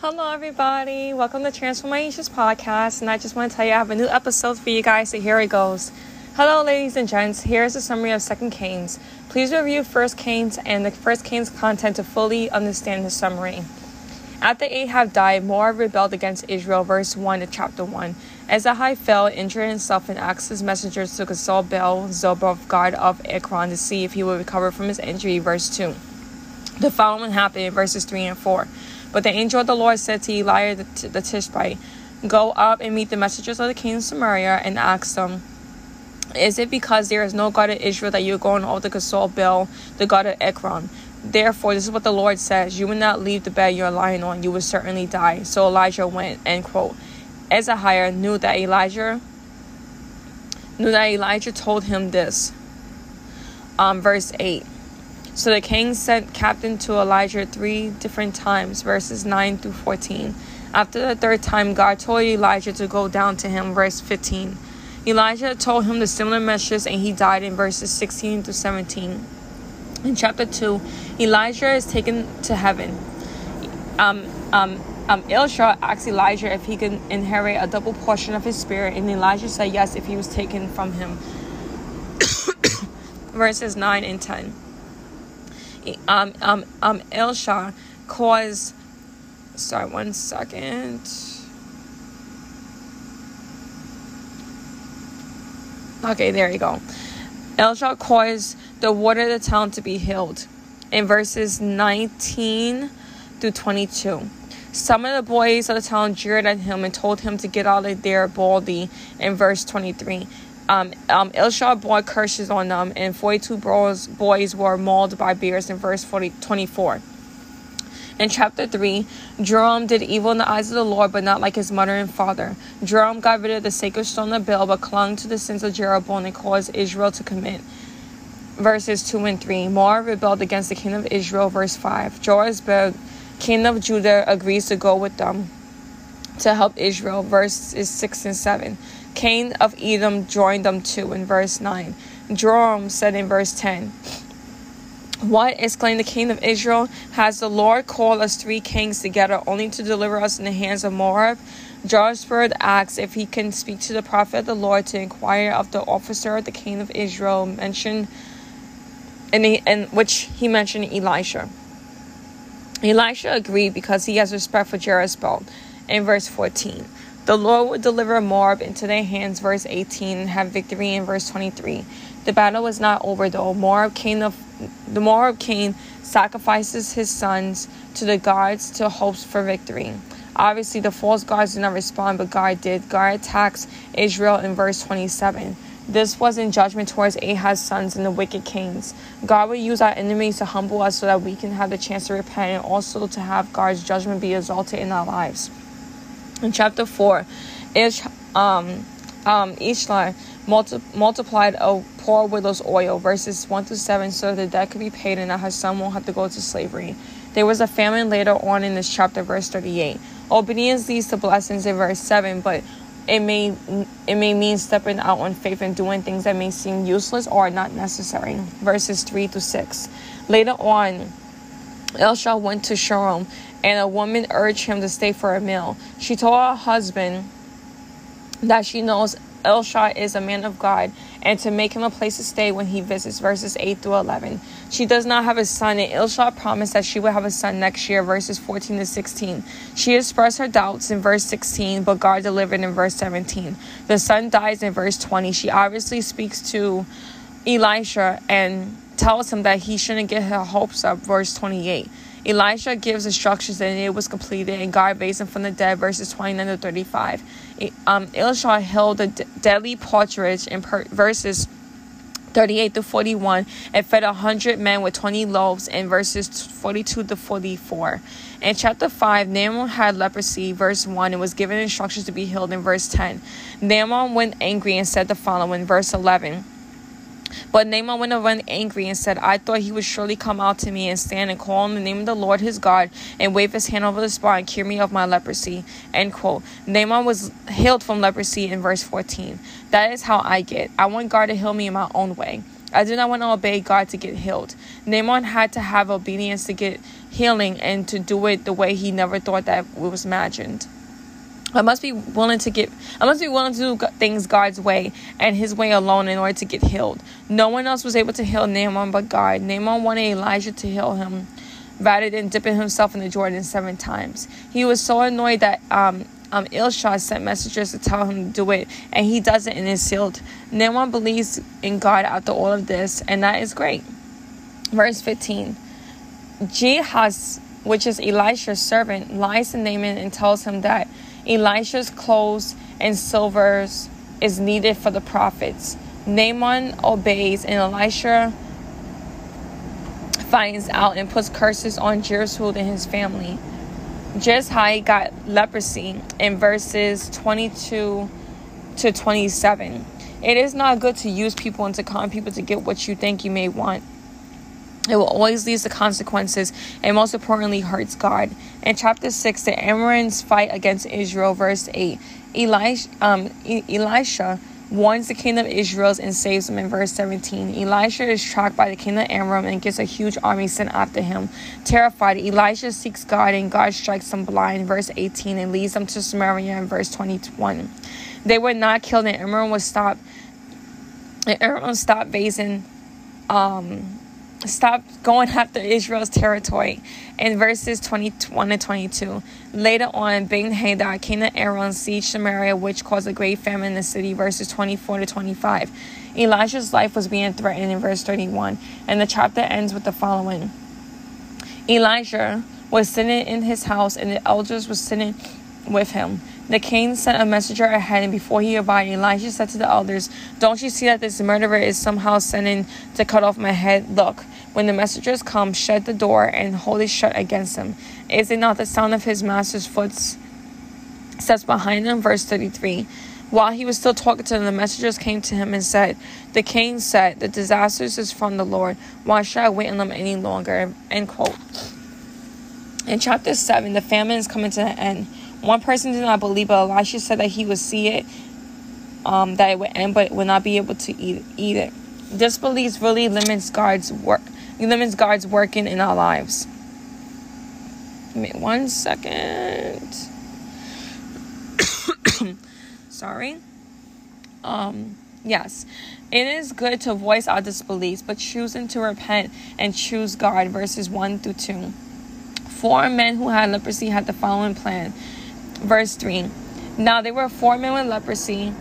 Hello, everybody. Welcome to Transformations Podcast. And I just want to tell you I have a new episode for you guys, so here it goes. Hello, ladies and gents. Here's a summary of Second Kings. Please review First Kings and the First Kings content to fully understand the summary. After Ahab died, Moab rebelled against Israel, verse 1 to chapter 1. Azahai fell, injured himself, and asked his messengers to consult Baal Zebub, god of Ekron, to see if he would recover from his injury, verse 2. The following happened in verses 3 and 4. But the angel of the Lord said to Elijah the, Tishbite, Go up and meet the messengers of the king of Samaria and ask them, Is it because there is no God in Israel that you are going over to consult Baal, the god of Ekron? Therefore, this is what the Lord says You will not leave the bed you are lying on, you will certainly die. So Elijah went. End quote. Azariah knew that Elijah knew that Elijah told him this. Um, verse 8. So the king sent captain to Elijah three different times, verses 9 through 14. After the third time, God told Elijah to go down to him, verse 15. Elijah told him the similar message, and he died in verses 16 to 17. In chapter 2, Elijah is taken to heaven. Um, um, um, Elisha asked Elijah if he can inherit a double portion of his spirit, and Elijah said yes if he was taken from him. verses 9 and 10 um, um, um, Elisha caused. Sorry, one second. Okay, there you go. Elisha caused the water of the town to be healed in verses 19 through 22. Some of the boys of the town jeered at him and told him to get out of there baldy in verse 23 um, um, brought curses on them, and 42 boys, boys were mauled by bears in verse 40, 24. In chapter 3, Joram did evil in the eyes of the Lord, but not like his mother and father. Joram got rid of the sacred stone of Baal, but clung to the sins of Jeroboam and caused Israel to commit. Verses 2 and 3. Moab rebelled against the king of Israel. Verse 5. Joazbed, king of Judah, agrees to go with them to help Israel. Verses 6 and 7. Cain of Edom joined them too in verse 9. Joram said in verse 10, What exclaimed the king of Israel? Has the Lord called us three kings together only to deliver us in the hands of Moab? Joshua asked if he can speak to the prophet of the Lord to inquire of the officer of the king of Israel mentioned in, the, in which he mentioned Elisha. Elisha agreed because he has respect for Jezebel in verse 14. The Lord would deliver Moab into their hands, verse 18, and have victory in verse 23. The battle was not over though. Moab king of the Moab king sacrifices his sons to the gods to hopes for victory. Obviously, the false gods did not respond, but God did. God attacks Israel in verse 27. This was in judgment towards Ahab's sons and the wicked kings. God will use our enemies to humble us so that we can have the chance to repent and also to have God's judgment be exalted in our lives. In chapter 4, Ish, um, um, Ishlar multi- multiplied a poor widow's oil, verses 1 to 7, so the debt could be paid and that her son won't have to go to slavery. There was a famine later on in this chapter, verse 38. Obedience leads to blessings in verse 7, but it may it may mean stepping out on faith and doing things that may seem useless or not necessary. Verses 3 to 6. Later on, Elisha went to Shunem and a woman urged him to stay for a meal. She told her husband that she knows Elisha is a man of God and to make him a place to stay when he visits, verses 8 through 11. She does not have a son, and Elisha promised that she would have a son next year, verses 14 to 16. She expressed her doubts in verse 16, but God delivered in verse 17. The son dies in verse 20. She obviously speaks to Elisha and tells him that he shouldn't get her hopes up, verse 28. Elijah gives instructions and it was completed, and God raised him from the dead, verses 29 to 35. Um, Elisha held a deadly partridge in per- verses 38 to 41 and fed a hundred men with 20 loaves in verses 42 to 44. In chapter 5, Naaman had leprosy, verse 1, and was given instructions to be healed in verse 10. Naaman went angry and said the following, verse 11. But Naaman went away angry and said, I thought he would surely come out to me and stand and call on the name of the Lord his God and wave his hand over the spot and cure me of my leprosy. End quote. Naaman was healed from leprosy in verse 14. That is how I get. I want God to heal me in my own way. I do not want to obey God to get healed. Naaman had to have obedience to get healing and to do it the way he never thought that it was imagined. I must be willing to get I must be willing to do things God's way and his way alone in order to get healed. No one else was able to heal Naaman but God. Naaman wanted Elijah to heal him rather than dipping himself in the Jordan seven times. He was so annoyed that um, um, sent messengers to tell him to do it, and he does it and is sealed. Naaman believes in God after all of this, and that is great. Verse 15 Gehazi, which is Elisha's servant, lies to Naaman and tells him that Elisha's clothes and silvers is needed for the prophets. Naaman obeys, and Elisha finds out and puts curses on Jerusalem and his family. Gehazi got leprosy in verses 22 to 27. It is not good to use people and to con people to get what you think you may want. It will always lead to consequences and most importantly hurts God. In chapter 6, the Ammonites fight against Israel, verse 8. Elisha, um, Elisha warns the king of Israel and saves them in verse 17. Elisha is tracked by the king of Aram and gets a huge army sent after him. Terrified, Elisha seeks God and God strikes him blind, verse 18, and leads them to Samaria in verse 21. They were not killed and Aram was stopped. And Aram stopped basing um, stop going after Israel's territory. In verses 21 and 22. Later on, Ben Hadad, king of Aram, sieged Samaria, which caused a great famine in the city. Verses 24 to 25. Elijah's life was being threatened in verse 31, and the chapter ends with the following Elijah was sitting in his house, and the elders were sitting with him. The king sent a messenger ahead, and before he arrived, Elijah said to the elders, Don't you see that this murderer is somehow sending to cut off my head? Look, when the messengers come, shut the door and hold it shut against them. Is it not the sound of his master's footsteps steps behind him? Verse 33. While he was still talking to them, the messengers came to him and said, The king said, The disaster is from the Lord. Why should I wait on them any longer? End quote. In chapter 7, the famine is coming to an end. One person did not believe, but Elisha said that he would see it, um, that it would end, but would not be able to eat, eat it. Disbelief really limits God's work, limits God's working in our lives. Give me one second. Sorry. Um, yes. It is good to voice our disbeliefs, but choosing to repent and choose God, verses 1 through 2. Four men who had leprosy had the following plan verse 3. Now there were four men with leprosy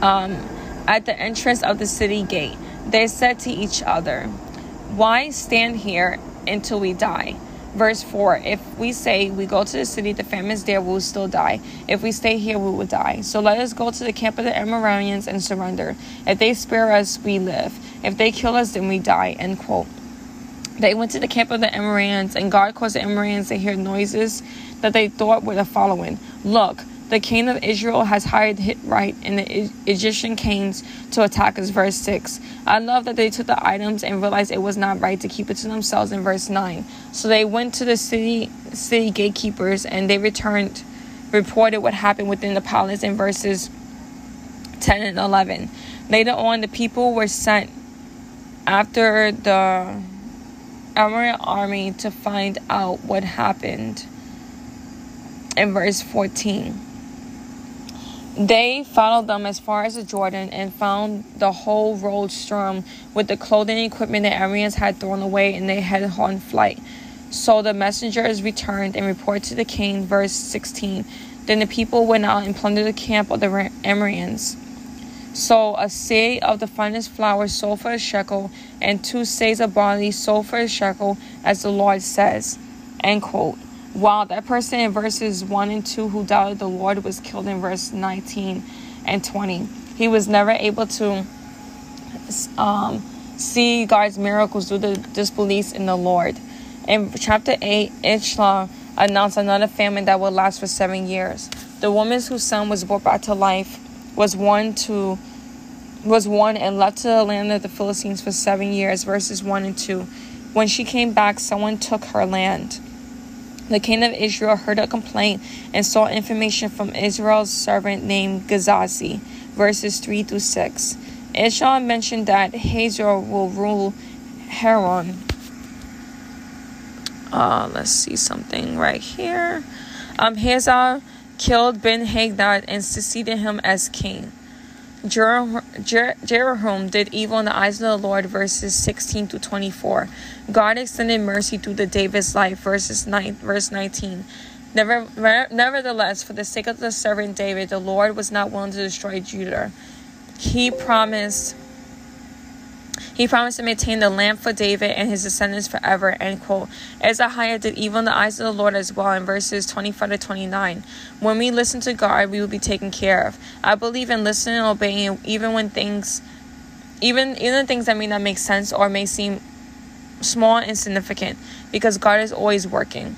um, at the entrance of the city gate. They said to each other, Why stand here until we die? Verse 4 If we say we go to the city, the famine is there, we will still die. If we stay here, we will die. So let us go to the camp of the Amorites and surrender. If they spare us, we live. If they kill us, then we die. End quote. They went to the camp of the Amorites, and God caused the Amorites to hear noises that they thought were the following Look, the king of Israel has hired Hittite and the Egyptian kings to attack us. Verse 6. I love that they took the items and realized it was not right to keep it to themselves in verse 9. So they went to the city city gatekeepers and they returned, reported what happened within the palace in verses 10 and 11. Later on, the people were sent after the Amorite army to find out what happened in verse 14. They followed them as far as the Jordan and found the whole road strewn with the clothing and equipment the Aryans had thrown away, and they headed on flight. So the messengers returned and reported to the king, verse 16. Then the people went out and plundered the camp of the Ammonites. So a seah of the finest flour sold for a shekel, and two seahs of barley sold for a shekel, as the Lord says. End quote. While that person in verses 1 and 2 who doubted the Lord was killed in verse 19 and 20. He was never able to um, see God's miracles due to disbelief in the Lord. In chapter 8, Elisha announced another famine that would last for seven years. The woman whose son was brought back to life was one to was one and left to the land of the Philistines for seven years, verses 1 and 2. When she came back, someone took her land. The king of Israel heard a complaint and sought information from Israel's servant named Gehazi, verses 3 through 6. Israel mentioned that Hazael will rule Hebron. uh, let's see something right here. Um, Hazael killed Ben Hadad and succeeded him as king. Jeroboam did evil in the eyes of the Lord, verses 16 to 24. God extended mercy through the David's life, verses 9, verse 19. Never, nevertheless, for the sake of the servant David, the Lord was not willing to destroy Judah. He promised he promised to maintain the lamp for David and his descendants forever. End quote. Azariah did evil in the eyes of the Lord as well in verses 25 to 29. When we listen to God, we will be taken care of. I believe in listening and obeying even when things even even things that may not make sense or may seem small and insignificant, because God is always working.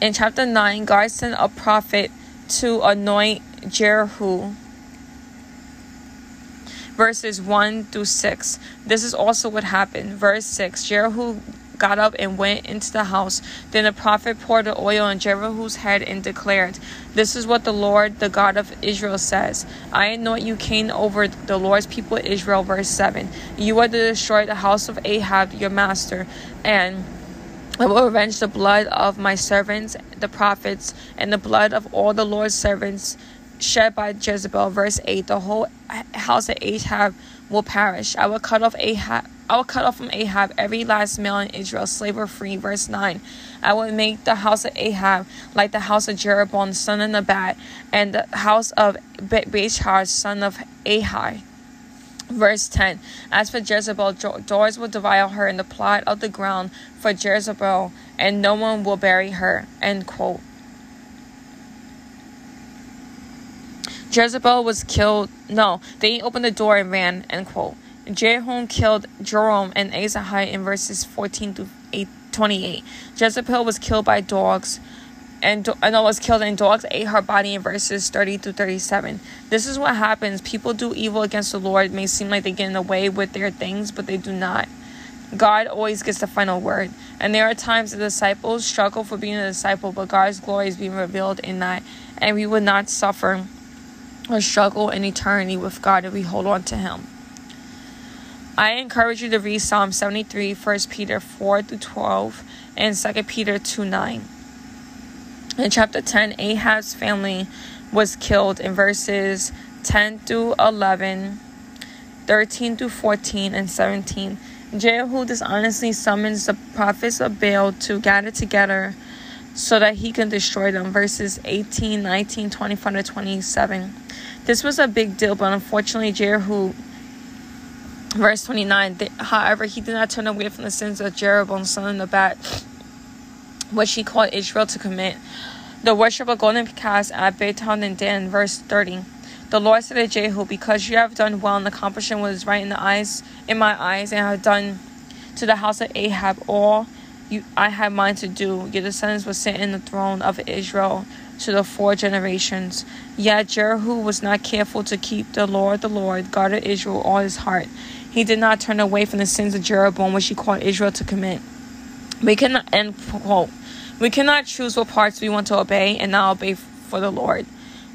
In chapter 9, God sent a prophet to anoint Jehu verses 1 through 6. This is also what happened. Verse 6 Jehu got up and went into the house. Then the prophet poured the oil on Jehu's head and declared, This is what the Lord, the God of Israel, says I anoint you king over the Lord's people Israel. Verse 7 You are to destroy the house of Ahab, your master, and I will avenge the blood of my servants, the prophets, and the blood of all the Lord's servants shed by Jezebel. Verse 8 The whole house of Ahab will perish. I will cut off Ahab. I will cut off from Ahab every last male in Israel, slave or free. Verse 9 I will make the house of Ahab like the house of Jeroboam, son of Nebat, and the house of Baasha, son of Ahai. Verse 10 As for Jezebel, doors will devour her in the plot of the ground for Jezebel, and no one will bury her. End quote. Jezebel was killed. No, they opened the door and ran. End quote. Jehu killed Joram and Azariah in verses 14 to 8, 28. Jezebel was killed by dogs and uh, no, was killed and dogs ate her body in verses 30 to 37. This is what happens. People do evil against the Lord. It may seem like they get away with their things, but they do not. God always gets the final word. And there are times the disciples struggle for being a disciple, but God's glory is being revealed in that. And we would not suffer or struggle in eternity with God if we hold on to Him. I encourage you to read Psalm 73, 1 Peter 4 through 12, and 2 Peter 2 9. In chapter 10, Ahab's family was killed in verses 10 through 11, 13 through 14, and 17. Jehu dishonestly summons the prophets of Baal to gather together so that he can destroy them. Verses 18, 19, 25 to 27. This was a big deal, but unfortunately, Jehu, verse 29, however, he did not turn away from the sins of Jeroboam, son of Nebat, which he called Israel to commit. The worship of golden calves at Bethel and Dan, verse 30. The Lord said to Jehu, Because you have done well in accomplishing what is right in the eyes in my eyes, and have done to the house of Ahab all you I had mind to do, your descendants will sit in the throne of Israel to the four generations. Yet Jehu was not careful to keep the Lord, the Lord, God of Israel, all his heart. He did not turn away from the sins of Jeroboam, which he called Israel to commit. We cannot end quote. We cannot choose what parts we want to obey and not obey for the Lord.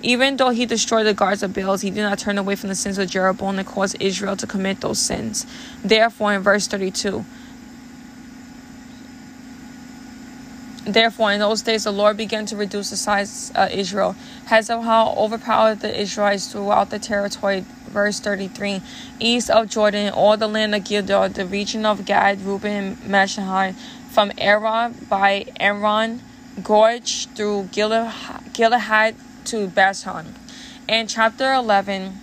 Even though he destroyed the guards of Baal, he did not turn away from the sins of Jeroboam and caused Israel to commit those sins. Therefore, in verse 32, Therefore, in those days, the Lord began to reduce the size of Israel. Hazael overpowered the Israelites throughout the territory. Verse 33 East of Jordan, all the land of Gilead, the region of Gad, Reuben, and Manasseh, from Arah by Aaron, Gorge through Gilead, to Bashan. In chapter 11,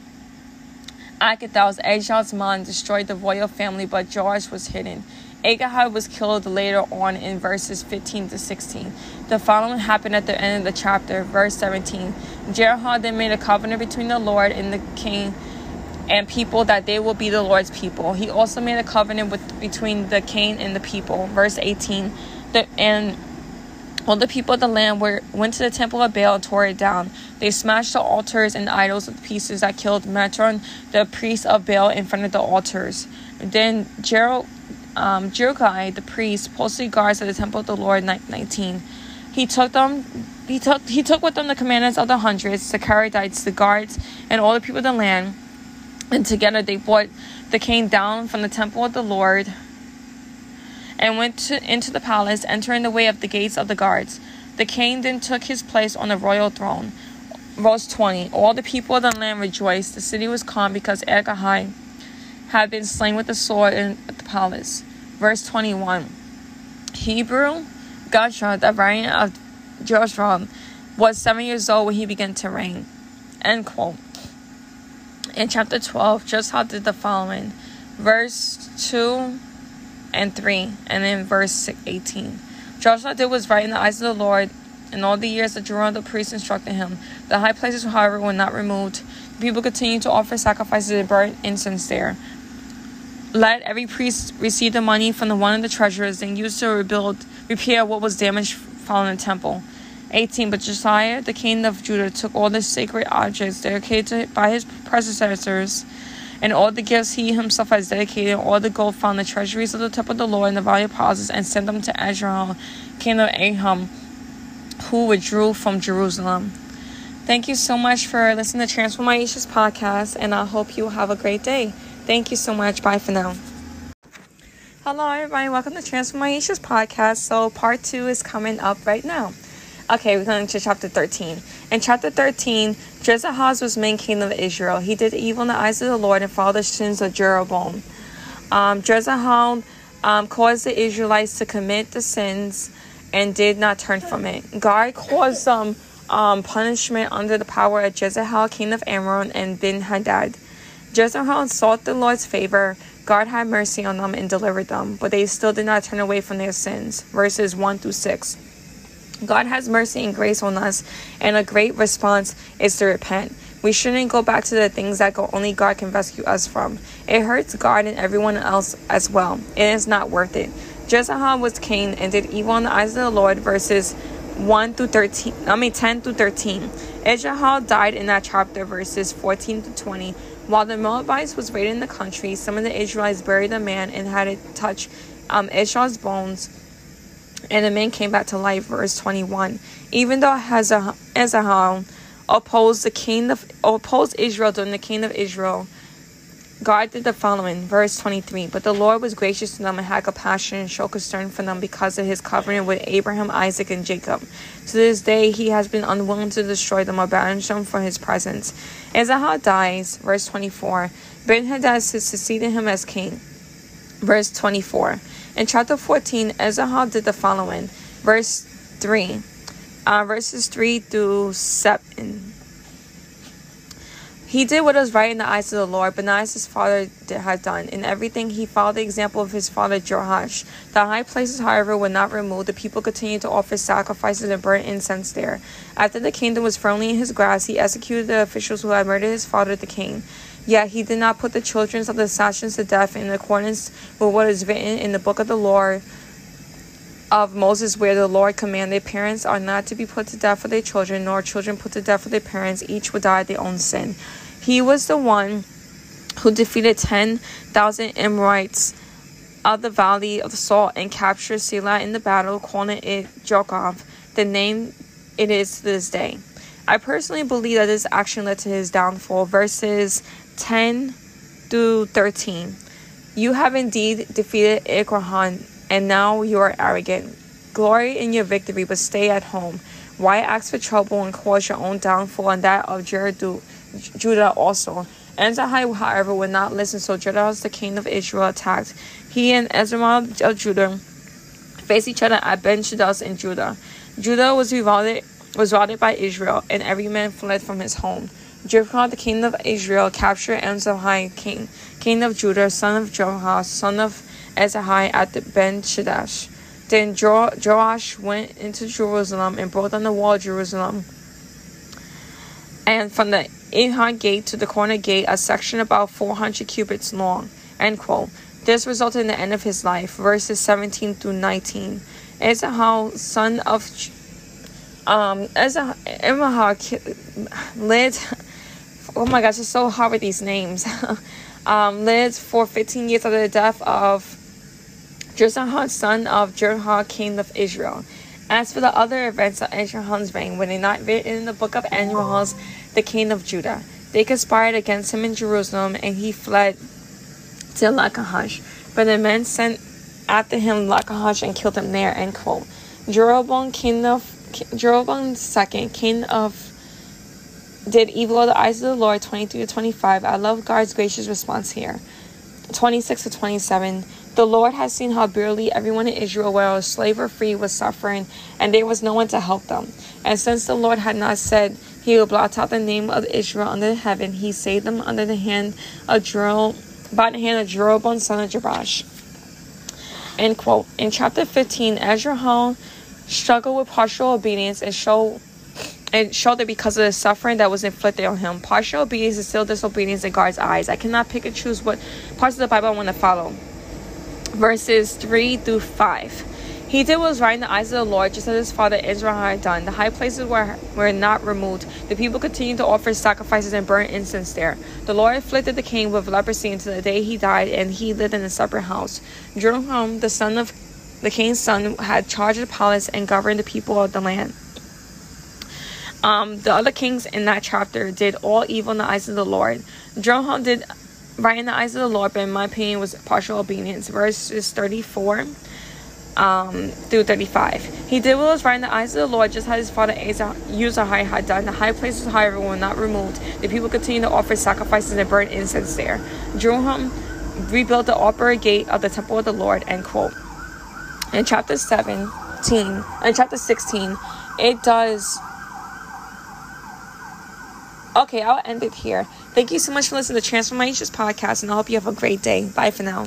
Achithel's exiled mind destroyed the royal family, but George was hidden. Ahab was killed later on in verses 15 to 16. The following happened at the end of the chapter, verse 17. Jeroboam then made a covenant between the Lord and the king and people that they will be the Lord's people. He also made a covenant with between the king and the people. Verse 18. The, and all the people of the land were, went to the temple of Baal and tore it down. They smashed the altars and idols with pieces that killed Matron, the priest of Baal, in front of the altars. Then Jeroboam um, the priest, posted guards at the temple of the Lord. 19. He took them. He took he took with them the commanders of the hundreds, the Karadites, the guards, and all the people of the land. And together they brought the cane down from the temple of the Lord and went to, into the palace, entering the way of the gates of the guards. The king then took his place on the royal throne. Verse 20 All the people of the land rejoiced. The city was calm because Agahai had been slain with the sword in the palace. Verse 21 Hebrew Gashra, the variant of Joshua, was seven years old when he began to reign. End quote. In chapter 12, Joshua did the following verse 2 and 3, and then verse 18. Joshua did was right in the eyes of the Lord in all the years that Jerome the priest instructed him. The high places, however, were not removed. The people continued to offer sacrifices and burn incense there. Let every priest receive the money from the one of the treasurers and use to rebuild, repair what was damaged following the temple. 18. But Josiah, the king of Judah, took all the sacred objects dedicated by his predecessors and all the gifts he himself has dedicated, all the gold found in the treasuries of the temple of the Lord and the valuable houses, and sent them to Azrael, king of Aham, who withdrew from Jerusalem. Thank you so much for listening to Transformations podcast, and I hope you have a great day. Thank you so much. Bye for now. Hello, everybody. Welcome to Transformations podcast. So, part two is coming up right now. Okay, we're going to chapter 13. In chapter 13, Jezahaz was main king of Israel. He did evil in the eyes of the Lord and followed the sins of Jeroboam. Um, Jezahaz um, caused the Israelites to commit the sins and did not turn from it. God caused them um, punishment under the power of Jezahel, king of Ammon, and Ben Hadad. Jezahel sought the Lord's favor. God had mercy on them and delivered them, but they still did not turn away from their sins. Verses 1 through 6. God has mercy and grace on us, and a great response is to repent. We shouldn't go back to the things that only God can rescue us from. It hurts God and everyone else as well. It is not worth it. Jezahel was Cain and did evil in the eyes of the Lord, verses 1 through 13, I mean 10 through 13. Israel died in that chapter, verses 14 to 20. While the Moabites was raiding the country, some of the Israelites buried the man and had it touch um, Israel's bones and the man came back to life. Verse 21. Even though Hazael opposed the king of opposed Israel during the king of Israel, God did the following. Verse 23. But the Lord was gracious to them and had compassion and showed concern for them because of his covenant with Abraham, Isaac, and Jacob. To this day, he has been unwilling to destroy them or banish them from his presence. Azahah dies. Verse 24. Ben Hadad succeeded him as king. Verse 24. In chapter 14, Ezra did the following. Verse 3. Uh, verses 3 through 7. He did what was right in the eyes of the Lord, but not as his father had done. In everything, he followed the example of his father Joash. The high places, however, were not removed. The people continued to offer sacrifices and burn incense there. After the kingdom was firmly in his grasp, he executed the officials who had murdered his father, the king. Yet he did not put the children of the assassins to death in accordance with what is written in the book of the Lord of Moses, where the Lord commanded parents are not to be put to death for their children, nor children put to death for their parents, each would die their own sin. He was the one who defeated 10,000 Amorites of the valley of the salt and captured Selah in the battle, calling it Jokov, the name it is to this day. I personally believe that this action led to his downfall. Verses 10 through 13. You have indeed defeated Ekron, and now you are arrogant. Glory in your victory, but stay at home. Why ask for trouble and cause your own downfall and that of Judah also? Azahai, however, would not listen, so Judah, the king of Israel, attacked. He and Ezra of Judah faced each other at Ben Shaddas in Judah. Judah was routed, was routed by Israel, and every man fled from his home. Jephthah, the king of Israel, captured Azahai, king, king of Judah, son of Joash, son of Azahai, at the Ben Shadash. Then jo- Joash went into Jerusalem and brought down the wall of Jerusalem. And from the Ihon gate to the corner gate, a section about 400 cubits long. End quote. This resulted in the end of his life. Verses 17 through 19. Azahal, son of um, Azahal, lived oh my gosh, it's so hard with these names. um, lived for 15 years after the death of Josiah, son of Jeroboam, king of Israel. As for the other events of Israel's reign, when they not written in the book of Annuals, the king of Judah, they conspired against him in Jerusalem, and he fled to Lachish. But the men sent after him Lachish and killed him there. End quote. Jeroboam, king of Jeroboam II, king of did evil in the eyes of the Lord. Twenty three to twenty five. I love God's gracious response here. Twenty six to twenty seven. The Lord has seen how bitterly everyone in Israel, whether slave or free, was suffering, and there was no one to help them. And since the Lord had not said he would blot out the name of Israel under heaven, he saved them under the hand of Jeroboam, by the hand of Jeroboam, son of Jebash. End quote. In chapter 15, Ezra struggled with partial obedience and showed and showed that because of the suffering that was inflicted on him. Partial obedience is still disobedience in God's eyes. I cannot pick and choose what parts of the Bible I want to follow. Verses 3 through 5. He did what was right in the eyes of the Lord, just as his father Israel had done. The high places were, were not removed. The people continued to offer sacrifices and burn incense there. The Lord afflicted the king with leprosy until the day he died, and he lived in a separate house. Jeroboam, the son of the king's son, had charge of the palace and governed the people of the land. Um, the other kings in that chapter did all evil in the eyes of the Lord. Jeroboam did right in the eyes of the Lord, but in my opinion was partial obedience. Verses 34 um, through 35. He did what was right in the eyes of the Lord, just as his father Uzziah had done. The high places, however, were not removed. The people continued to offer sacrifices and burn incense there. Jeroboam rebuilt the upper gate of the temple of the Lord. End quote. In chapter 17, in chapter 16, it does. Okay, I'll end it here. Thank you so much for listening to Transformations Podcast, and I hope you have a great day. Bye for now.